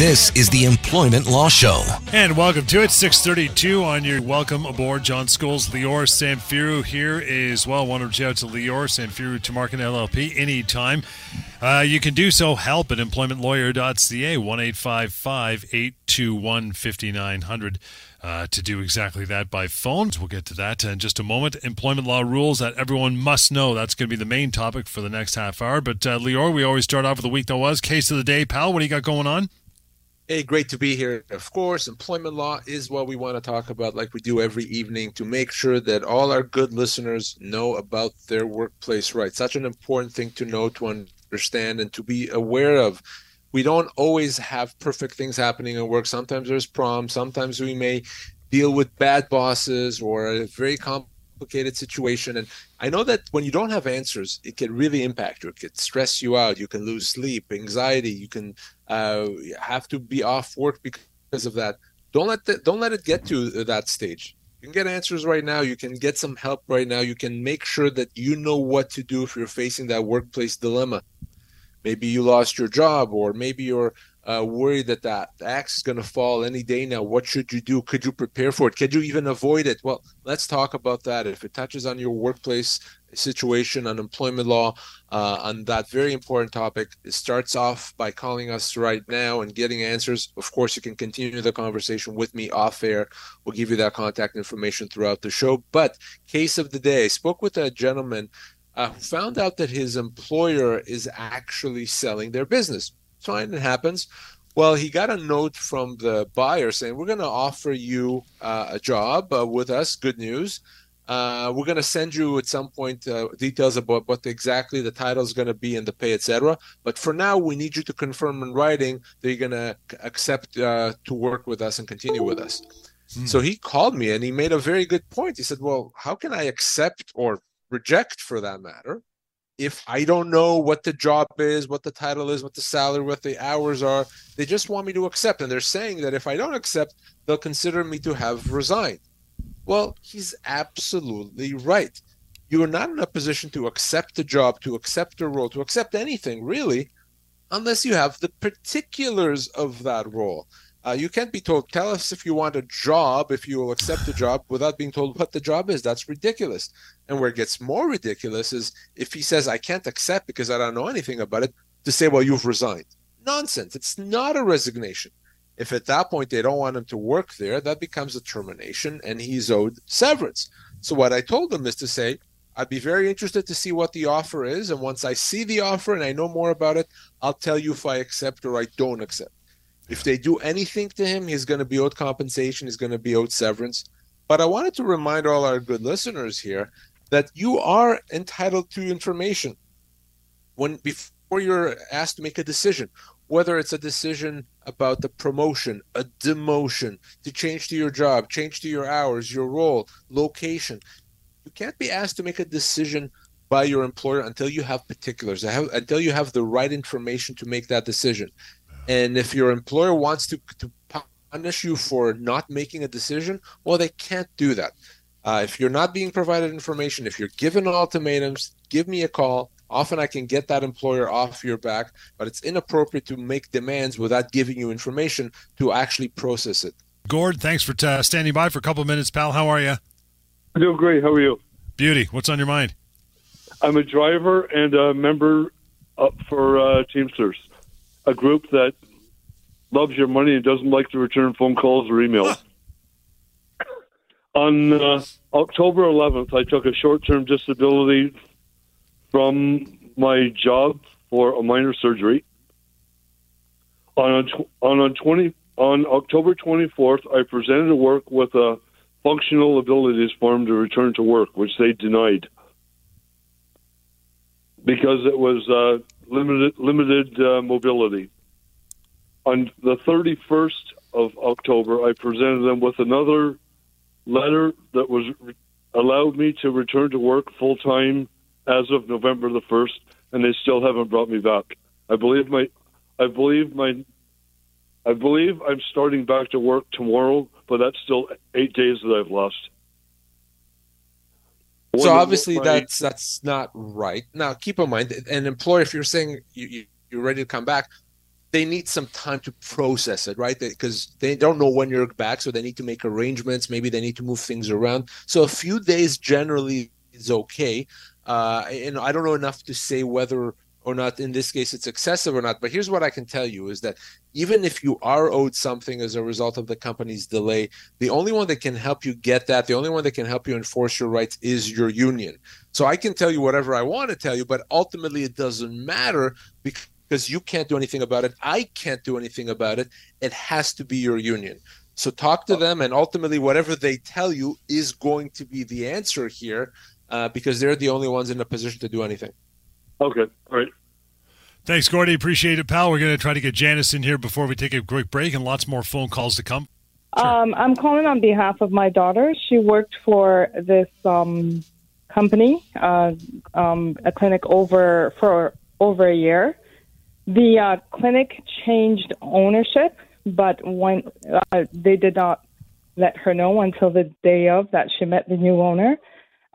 This is the Employment Law Show. And welcome to it. 632 on your welcome aboard. John Scholes, Lior Samfiru here as well. Want to reach out to Lior Samfiru Tumarkin LLP anytime. Uh, you can do so. Help at employmentlawyer.ca, 1 821 5900 uh, to do exactly that by phone. We'll get to that in just a moment. Employment law rules that everyone must know. That's going to be the main topic for the next half hour. But uh, Lior, we always start off with the week that was. Case of the day, pal. What do you got going on? Hey, great to be here. Of course, employment law is what we want to talk about, like we do every evening, to make sure that all our good listeners know about their workplace rights. Such an important thing to know, to understand, and to be aware of we don't always have perfect things happening at work. Sometimes there's problems. Sometimes we may deal with bad bosses or a very complicated situation. And I know that when you don't have answers, it can really impact you. It can stress you out. You can lose sleep, anxiety. You can uh, have to be off work because of that. Don't let the, don't let it get to that stage. You can get answers right now. You can get some help right now. You can make sure that you know what to do if you're facing that workplace dilemma maybe you lost your job or maybe you're uh, worried that that axe is going to fall any day now. What should you do? Could you prepare for it? Could you even avoid it? Well let's talk about that. If it touches on your workplace situation unemployment law uh, on that very important topic it starts off by calling us right now and getting answers. Of course you can continue the conversation with me off air. We'll give you that contact information throughout the show. But case of the day I spoke with a gentleman uh, found out that his employer is actually selling their business. Fine, it happens. Well, he got a note from the buyer saying, We're going to offer you uh, a job uh, with us. Good news. Uh, we're going to send you at some point uh, details about what exactly the title is going to be and the pay, etc. But for now, we need you to confirm in writing that you're going to accept uh, to work with us and continue with us. Hmm. So he called me and he made a very good point. He said, Well, how can I accept or reject for that matter if I don't know what the job is, what the title is, what the salary, what the hours are. They just want me to accept. And they're saying that if I don't accept, they'll consider me to have resigned. Well, he's absolutely right. You are not in a position to accept a job, to accept a role, to accept anything really, unless you have the particulars of that role. Uh, you can't be told, tell us if you want a job, if you will accept the job without being told what the job is. That's ridiculous. And where it gets more ridiculous is if he says, I can't accept because I don't know anything about it, to say, well, you've resigned. Nonsense. It's not a resignation. If at that point they don't want him to work there, that becomes a termination and he's owed severance. So what I told him is to say, I'd be very interested to see what the offer is. And once I see the offer and I know more about it, I'll tell you if I accept or I don't accept. If they do anything to him, he's going to be owed compensation, he's going to be owed severance. But I wanted to remind all our good listeners here that you are entitled to information when before you're asked to make a decision, whether it's a decision about the promotion, a demotion, to change to your job, change to your hours, your role, location. You can't be asked to make a decision by your employer until you have particulars, until you have the right information to make that decision. And if your employer wants to, to punish you for not making a decision, well, they can't do that. Uh, if you're not being provided information, if you're given ultimatums, give me a call. Often I can get that employer off your back, but it's inappropriate to make demands without giving you information to actually process it. Gord, thanks for t- uh, standing by for a couple of minutes, pal. How are you? I'm doing great. How are you? Beauty. What's on your mind? I'm a driver and a member up for uh, Teamsters a group that loves your money and doesn't like to return phone calls or emails. On uh, October 11th, I took a short term disability from my job for a minor surgery. On, on, on, 20, on October 24th, I presented to work with a functional abilities form to return to work, which they denied because it was uh, limited limited uh, mobility. On the 31st of October, I presented them with another letter that was allowed me to return to work full time as of November the 1st, and they still haven't brought me back. I believe my, I believe my, I believe I'm starting back to work tomorrow, but that's still eight days that I've lost. So obviously that's that's not right. Now keep in mind, an employer, if you're saying you, you you're ready to come back, they need some time to process it, right? Because they, they don't know when you're back, so they need to make arrangements. Maybe they need to move things around. So a few days generally is okay. Uh, and I don't know enough to say whether or not in this case it's excessive or not. But here's what I can tell you is that even if you are owed something as a result of the company's delay, the only one that can help you get that, the only one that can help you enforce your rights is your union. So I can tell you whatever I want to tell you, but ultimately it doesn't matter because you can't do anything about it. I can't do anything about it. It has to be your union. So talk to them, and ultimately, whatever they tell you is going to be the answer here, uh, because they're the only ones in a position to do anything. Okay, all right. Thanks, Gordy. Appreciate it, pal. We're going to try to get Janice in here before we take a quick break, and lots more phone calls to come. Sure. Um, I'm calling on behalf of my daughter. She worked for this um, company, uh, um, a clinic, over for over a year. The uh, clinic changed ownership, but when uh, they did not let her know until the day of that she met the new owner.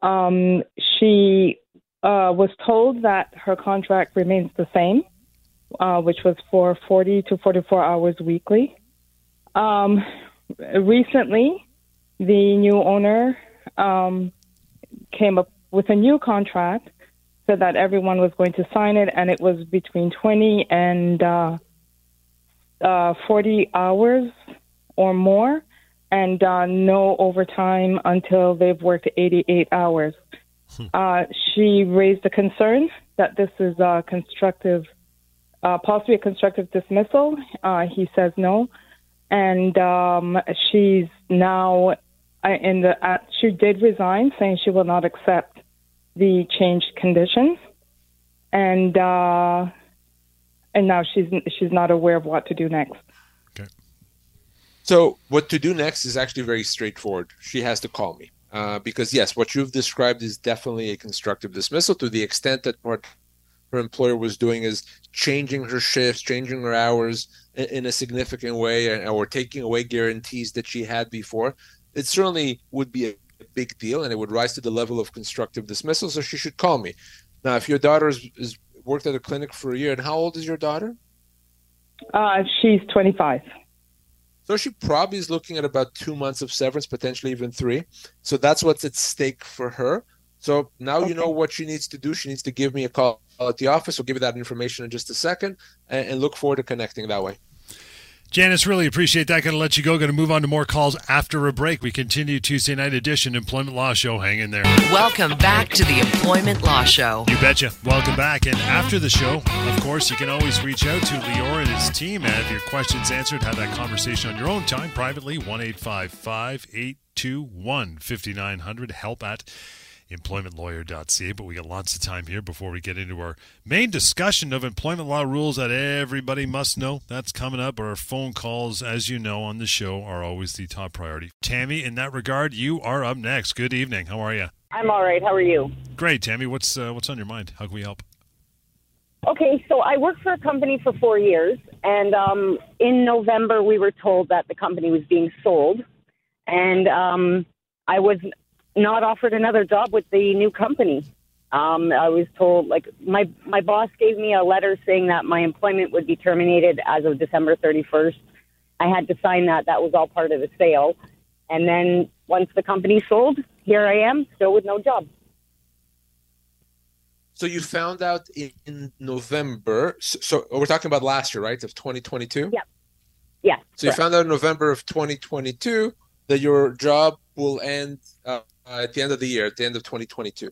Um, she uh, was told that her contract remains the same, uh, which was for 40 to 44 hours weekly. Um, recently, the new owner um, came up with a new contract said that everyone was going to sign it, and it was between 20 and uh, uh, 40 hours or more, and uh, no overtime until they've worked 88 hours. Uh, she raised a concern that this is a constructive, uh, possibly a constructive dismissal. Uh, he says no, and um, she's now in the. she did resign, saying she will not accept the changed conditions, and uh, and now she's she's not aware of what to do next. Okay. So what to do next is actually very straightforward. She has to call me. Uh, because yes, what you've described is definitely a constructive dismissal to the extent that what her employer was doing is changing her shifts, changing her hours in, in a significant way, and or taking away guarantees that she had before. It certainly would be a big deal and it would rise to the level of constructive dismissal. So she should call me. Now, if your daughter is, is worked at a clinic for a year, and how old is your daughter? Uh, she's 25. So she probably is looking at about two months of severance, potentially even three. So that's what's at stake for her. So now okay. you know what she needs to do. She needs to give me a call at the office. We'll give you that information in just a second and, and look forward to connecting that way. Janice, really appreciate that. Going to let you go. Going to move on to more calls after a break. We continue Tuesday night edition Employment Law Show. Hang in there. Welcome back to the Employment Law Show. You betcha. Welcome back. And after the show, of course, you can always reach out to Lior and his team and have your questions answered. Have that conversation on your own time privately. One eight five five eight two one fifty nine hundred. Help at employmentlawyer.ca. But we got lots of time here before we get into our main discussion of employment law rules that everybody must know. That's coming up. Our phone calls, as you know, on the show are always the top priority. Tammy, in that regard, you are up next. Good evening. How are you? I'm all right. How are you? Great, Tammy. What's uh, what's on your mind? How can we help? Okay, so I worked for a company for four years, and um, in November we were told that the company was being sold, and um, I was not offered another job with the new company. Um, I was told, like my my boss gave me a letter saying that my employment would be terminated as of December 31st. I had to sign that. That was all part of the sale. And then once the company sold, here I am, still with no job. So you found out in November. So, so we're talking about last year, right? Of 2022. Yeah. Yeah. So correct. you found out in November of 2022 that your job will end uh, at the end of the year, at the end of 2022.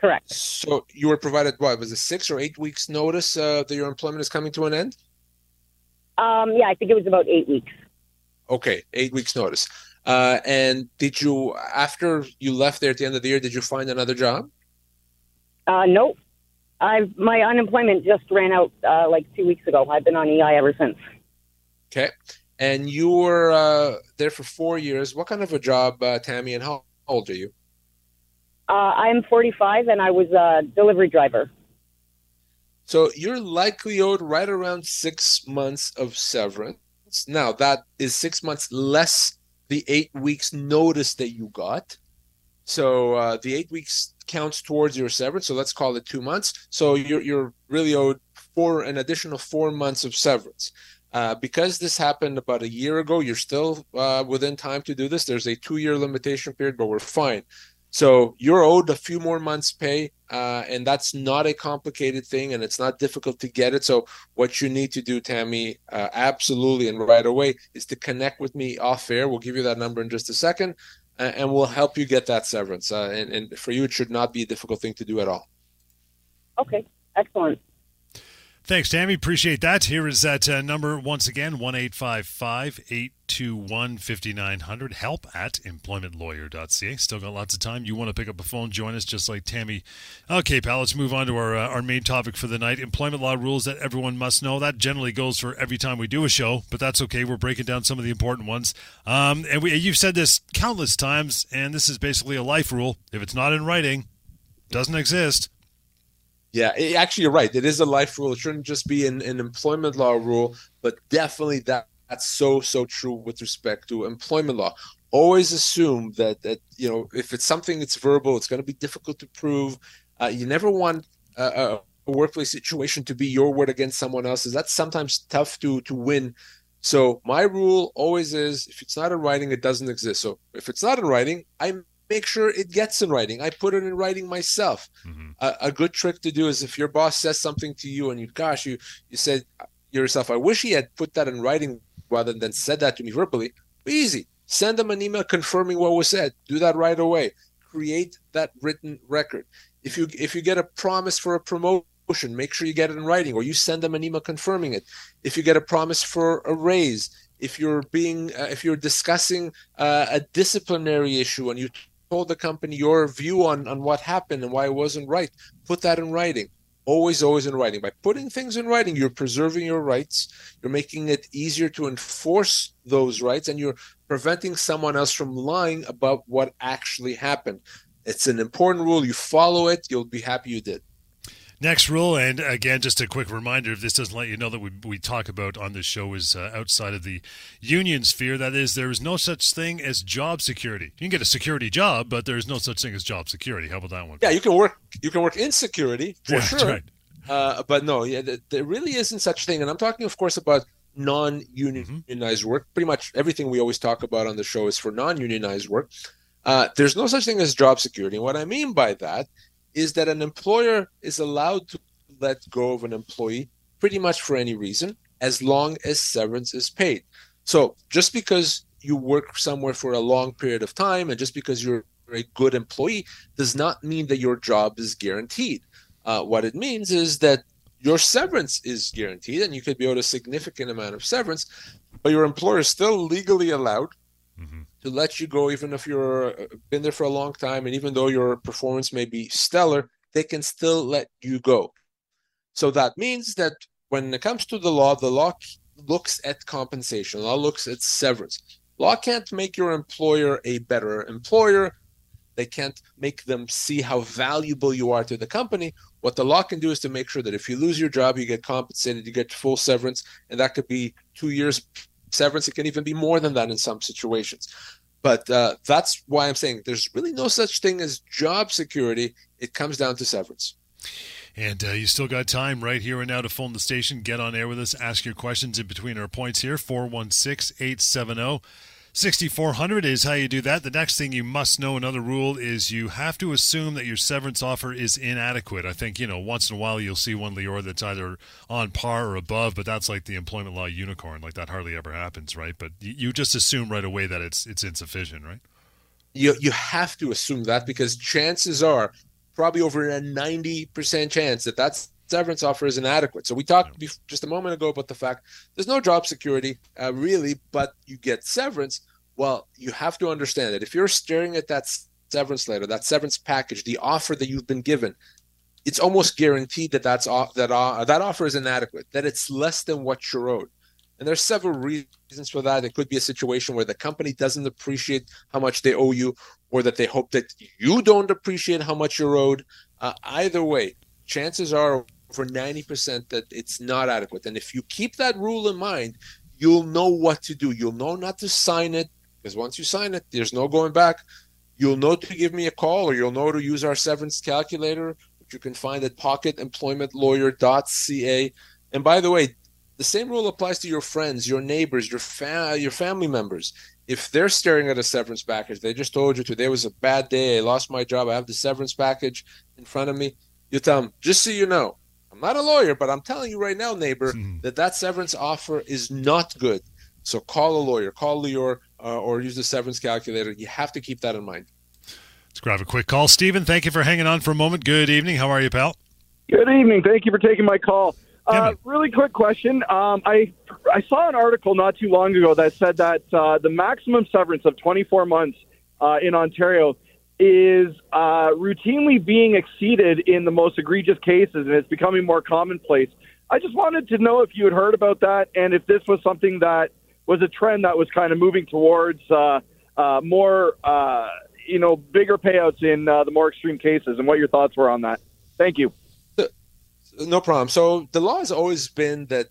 Correct. So you were provided what was it six or eight weeks notice uh, that your employment is coming to an end? Um, yeah, I think it was about eight weeks. Okay, eight weeks notice. Uh, and did you, after you left there at the end of the year, did you find another job? Uh, nope. I've my unemployment just ran out uh, like two weeks ago. I've been on EI ever since. Okay, and you were uh, there for four years. What kind of a job, uh, Tammy, and how how old are you? Uh, I'm 45 and I was a delivery driver. So you're likely owed right around six months of severance. Now, that is six months less the eight weeks notice that you got. So uh, the eight weeks counts towards your severance. So let's call it two months. So you're, you're really owed for an additional four months of severance. Uh, because this happened about a year ago, you're still uh, within time to do this. There's a two year limitation period, but we're fine. So you're owed a few more months' pay, uh, and that's not a complicated thing, and it's not difficult to get it. So what you need to do, Tammy, uh, absolutely and right away, is to connect with me off air. We'll give you that number in just a second, and we'll help you get that severance. Uh, and, and for you, it should not be a difficult thing to do at all. Okay, excellent. Thanks, Tammy. Appreciate that. Here is that uh, number once again 1 821 5900. Help at employmentlawyer.ca. Still got lots of time. You want to pick up a phone, join us just like Tammy. Okay, pal, let's move on to our, uh, our main topic for the night employment law rules that everyone must know. That generally goes for every time we do a show, but that's okay. We're breaking down some of the important ones. Um, and we, you've said this countless times, and this is basically a life rule. If it's not in writing, doesn't exist. Yeah, it, actually, you're right. It is a life rule. It shouldn't just be an, an employment law rule, but definitely that that's so so true with respect to employment law. Always assume that that you know if it's something that's verbal, it's going to be difficult to prove. Uh, you never want a, a workplace situation to be your word against someone else's. That's sometimes tough to to win. So my rule always is: if it's not in writing, it doesn't exist. So if it's not in writing, I make sure it gets in writing. I put it in writing myself. Mm-hmm. A, a, good trick to do is if your boss says something to you and you, gosh, you you said yourself, I wish he had put that in writing rather than said that to me verbally. Easy. Send them an email confirming what was said. Do that right away. Create that written record. If you if you get a promise for a promotion, make sure you get it in writing, or you send them an email confirming it. If you get a promise for a raise, if you're being uh, if you're discussing uh, a disciplinary issue and you told the company your view on, on what happened and why it wasn't right. Put that in writing. Always, always in writing. By putting things in writing, you're preserving your rights. You're making it easier to enforce those rights, and you're preventing someone else from lying about what actually happened. It's an important rule. You follow it, you'll be happy you did. Next rule, and again, just a quick reminder if this doesn't let you know that we, we talk about on this show is uh, outside of the union sphere. That is, there is no such thing as job security. You can get a security job, but there is no such thing as job security. How about that one? Yeah, you can work. You can work in security for yeah, sure. Right. Uh, but no, yeah, there really isn't such thing. And I'm talking, of course, about non-unionized mm-hmm. work. Pretty much everything we always talk about on the show is for non-unionized work. Uh, there's no such thing as job security. And what I mean by that is that an employer is allowed to let go of an employee pretty much for any reason as long as severance is paid. So just because you work somewhere for a long period of time and just because you're a good employee does not mean that your job is guaranteed. Uh, what it means is that your severance is guaranteed and you could be owed a significant amount of severance, but your employer is still legally allowed to let you go even if you're uh, been there for a long time and even though your performance may be stellar they can still let you go. So that means that when it comes to the law the law looks at compensation law looks at severance. Law can't make your employer a better employer. They can't make them see how valuable you are to the company. What the law can do is to make sure that if you lose your job you get compensated you get full severance and that could be two years severance. It can even be more than that in some situations. But uh, that's why I'm saying there's really no such thing as job security. It comes down to severance. And uh, you still got time right here and now to phone the station, get on air with us, ask your questions in between our points here 416 870 6400 is how you do that. The next thing you must know, another rule, is you have to assume that your severance offer is inadequate. I think, you know, once in a while you'll see one, Lior, that's either on par or above, but that's like the employment law unicorn. Like that hardly ever happens, right? But you just assume right away that it's it's insufficient, right? You, you have to assume that because chances are probably over a 90% chance that that's severance offer is inadequate. So we talked just a moment ago about the fact there's no job security uh, really, but you get severance. Well, you have to understand that if you're staring at that severance letter, that severance package, the offer that you've been given, it's almost guaranteed that that's that uh, that offer is inadequate, that it's less than what you're owed. And there's several reasons for that. It could be a situation where the company doesn't appreciate how much they owe you, or that they hope that you don't appreciate how much you're owed. Uh, either way, chances are over 90% that it's not adequate. And if you keep that rule in mind, you'll know what to do. You'll know not to sign it because once you sign it, there's no going back. You'll know to give me a call or you'll know to use our severance calculator, which you can find at pocketemploymentlawyer.ca. And by the way, the same rule applies to your friends, your neighbors, your fa- your family members. If they're staring at a severance package, they just told you today was a bad day. I lost my job. I have the severance package in front of me. You tell them, just so you know, I'm not a lawyer, but I'm telling you right now, neighbor, hmm. that that severance offer is not good. So call a lawyer, call Lior, uh, or use the severance calculator. You have to keep that in mind. Let's grab a quick call. Stephen, thank you for hanging on for a moment. Good evening. How are you, pal? Good evening. Thank you for taking my call. Uh, really quick question. Um, I I saw an article not too long ago that said that uh, the maximum severance of 24 months uh, in Ontario is uh, routinely being exceeded in the most egregious cases, and it's becoming more commonplace. I just wanted to know if you had heard about that, and if this was something that was a trend that was kind of moving towards uh, uh, more, you know, bigger payouts in the more extreme cases, and what your thoughts were on that. Thank you. No problem. So the law has always been that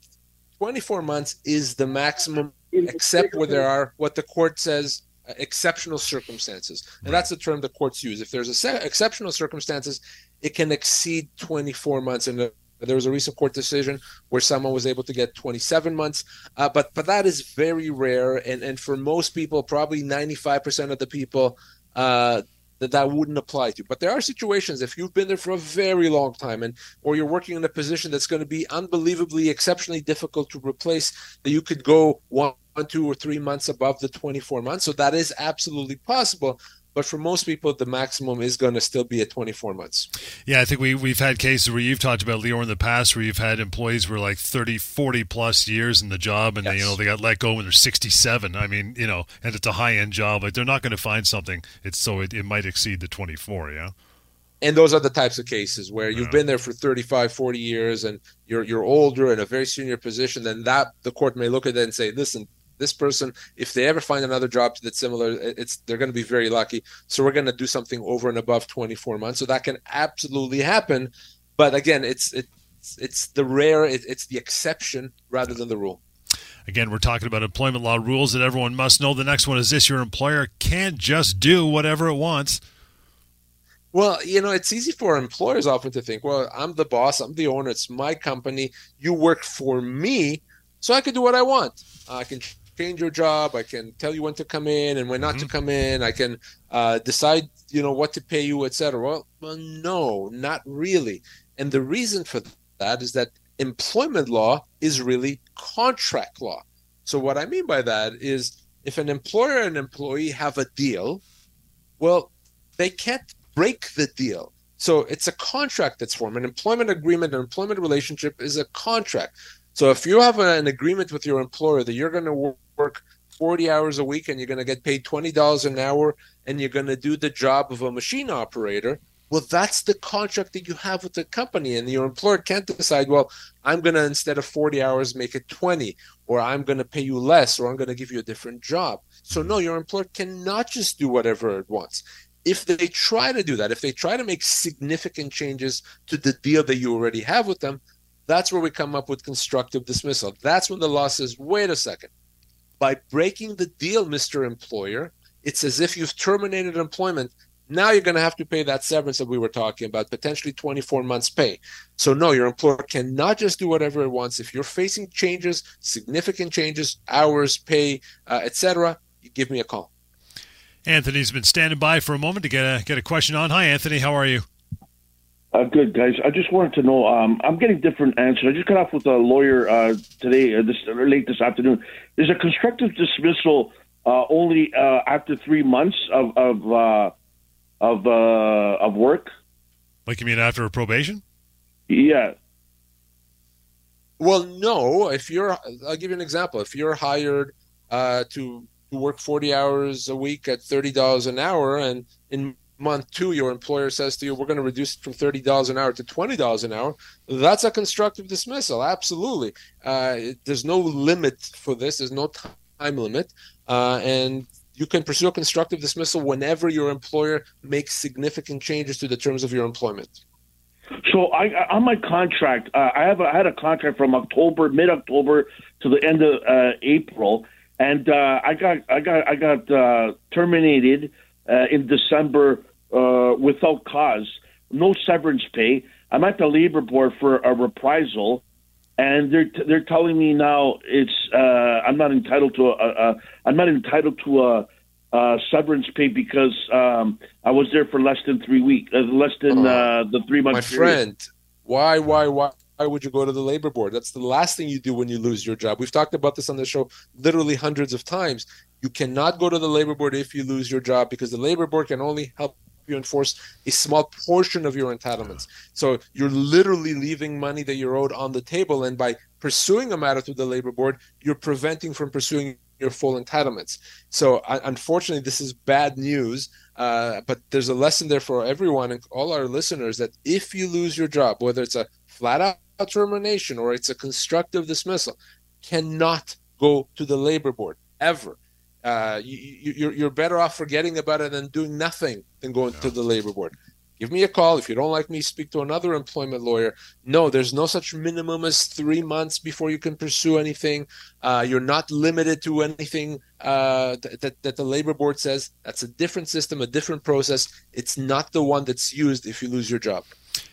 24 months is the maximum, except where there are what the court says uh, exceptional circumstances, and that's the term the courts use. If there's a se- exceptional circumstances, it can exceed 24 months. And there was a recent court decision where someone was able to get 27 months, uh, but but that is very rare. And and for most people, probably 95% of the people, uh, that that wouldn't apply to. But there are situations if you've been there for a very long time and or you're working in a position that's going to be unbelievably exceptionally difficult to replace that you could go one, two or three months above the 24 months. So that is absolutely possible. But for most people, the maximum is going to still be at 24 months. Yeah, I think we, we've had cases where you've talked about, Lior, in the past where you've had employees who were like 30, 40 plus years in the job and yes. they, you know, they got let go when they're 67. I mean, you know, and it's a high end job. Like they're not going to find something. It's so it, it might exceed the 24, yeah? and those are the types of cases where you've been there for 35 40 years and you're you're older in a very senior position then that the court may look at that and say listen this person, if they ever find another job that's similar, it's they're going to be very lucky. So we're going to do something over and above 24 months. So that can absolutely happen. But again, it's it's it's the rare, it's the exception rather than the rule. Again, we're talking about employment law rules that everyone must know. The next one is this: your employer can't just do whatever it wants. Well, you know, it's easy for employers often to think, well, I'm the boss, I'm the owner, it's my company, you work for me, so I can do what I want. I can change your job. I can tell you when to come in and when not mm-hmm. to come in. I can uh, decide, you know, what to pay you, etc. Well, well, no, not really. And the reason for that is that employment law is really contract law. So what I mean by that is if an employer and employee have a deal, well, they can't break the deal. So it's a contract that's formed. An employment agreement, an employment relationship is a contract. So if you have an agreement with your employer that you're going to work 40 hours a week and you're going to get paid $20 an hour and you're going to do the job of a machine operator, well, that's the contract that you have with the company. And your employer can't decide, well, I'm going to, instead of 40 hours, make it 20, or I'm going to pay you less, or I'm going to give you a different job. So, no, your employer cannot just do whatever it wants. If they try to do that, if they try to make significant changes to the deal that you already have with them, that's where we come up with constructive dismissal. That's when the law says, wait a second. By breaking the deal, Mr. Employer, it's as if you've terminated employment. Now you're going to have to pay that severance that we were talking about, potentially 24 months' pay. So, no, your employer cannot just do whatever it wants. If you're facing changes, significant changes, hours, pay, uh, etc., give me a call. Anthony's been standing by for a moment to get a get a question on. Hi, Anthony. How are you? Uh, good guys. I just wanted to know. Um, I'm getting different answers. I just got off with a lawyer uh, today, uh, this late this afternoon. Is a constructive dismissal uh, only uh, after three months of of uh, of of work? Like you mean after a probation? Yeah. Well, no. If you're, I'll give you an example. If you're hired to to work 40 hours a week at thirty dollars an hour, and in month two, your employer says to you, we're going to reduce it from $30 an hour to $20 an hour, that's a constructive dismissal. Absolutely. Uh, there's no limit for this, there's no time limit. Uh, and you can pursue a constructive dismissal whenever your employer makes significant changes to the terms of your employment. So I, on my contract, uh, I have a, I had a contract from October, mid October to the end of uh, April, and uh, I got I got I got uh, terminated uh, in December uh, without cause, no severance pay. I'm at the labor board for a reprisal, and they're they're telling me now it's uh, I'm not entitled to a, a, a I'm not entitled to a, a severance pay because um, I was there for less than three weeks, uh, less than uh, the three months. My friend, why, why, why? Why would you go to the labor board? That's the last thing you do when you lose your job. We've talked about this on the show literally hundreds of times. You cannot go to the labor board if you lose your job because the labor board can only help you enforce a small portion of your entitlements. So you're literally leaving money that you're owed on the table, and by pursuing a matter through the labor board, you're preventing from pursuing your full entitlements. So unfortunately, this is bad news. Uh, but there's a lesson there for everyone and all our listeners that if you lose your job, whether it's a flat out termination or it's a constructive dismissal, cannot go to the labor board ever. Uh, you, are you're better off forgetting about it and doing nothing than going yeah. to the labor board. Give me a call. If you don't like me, speak to another employment lawyer. No, there's no such minimum as three months before you can pursue anything. Uh, you're not limited to anything uh, that, that the labor board says. That's a different system, a different process. It's not the one that's used if you lose your job.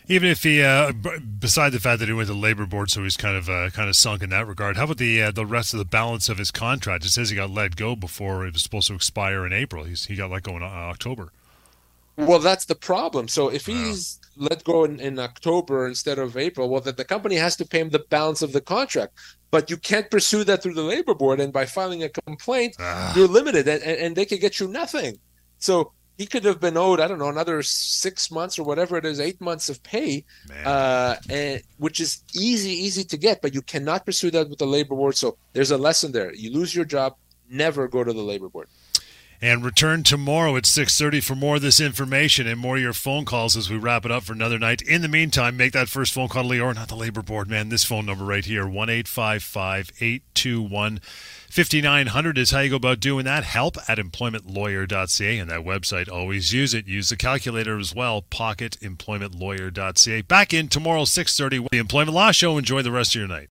Even if he, uh, beside the fact that he went to the labor board, so he's kind of uh, kind of sunk in that regard. How about the uh, the rest of the balance of his contract? It says he got let go before it was supposed to expire in April. He's, he got let go in uh, October. Well, that's the problem. So if he's let go in, in October instead of April, well, then the company has to pay him the balance of the contract. But you can't pursue that through the labor board, and by filing a complaint, ah. you're limited, and, and they could get you nothing. So he could have been owed, I don't know, another six months or whatever it is, eight months of pay, uh, and, which is easy, easy to get, but you cannot pursue that with the labor board. So there's a lesson there. You lose your job, never go to the labor board. And return tomorrow at 6.30 for more of this information and more of your phone calls as we wrap it up for another night. In the meantime, make that first phone call to Lior, not the labor board, man. This phone number right here, 1-855-821- 5900 is how you go about doing that. Help at employmentlawyer.ca and that website. Always use it. Use the calculator as well. Pocketemploymentlawyer.ca. Back in tomorrow, 6.30 the Employment Law Show. Enjoy the rest of your night.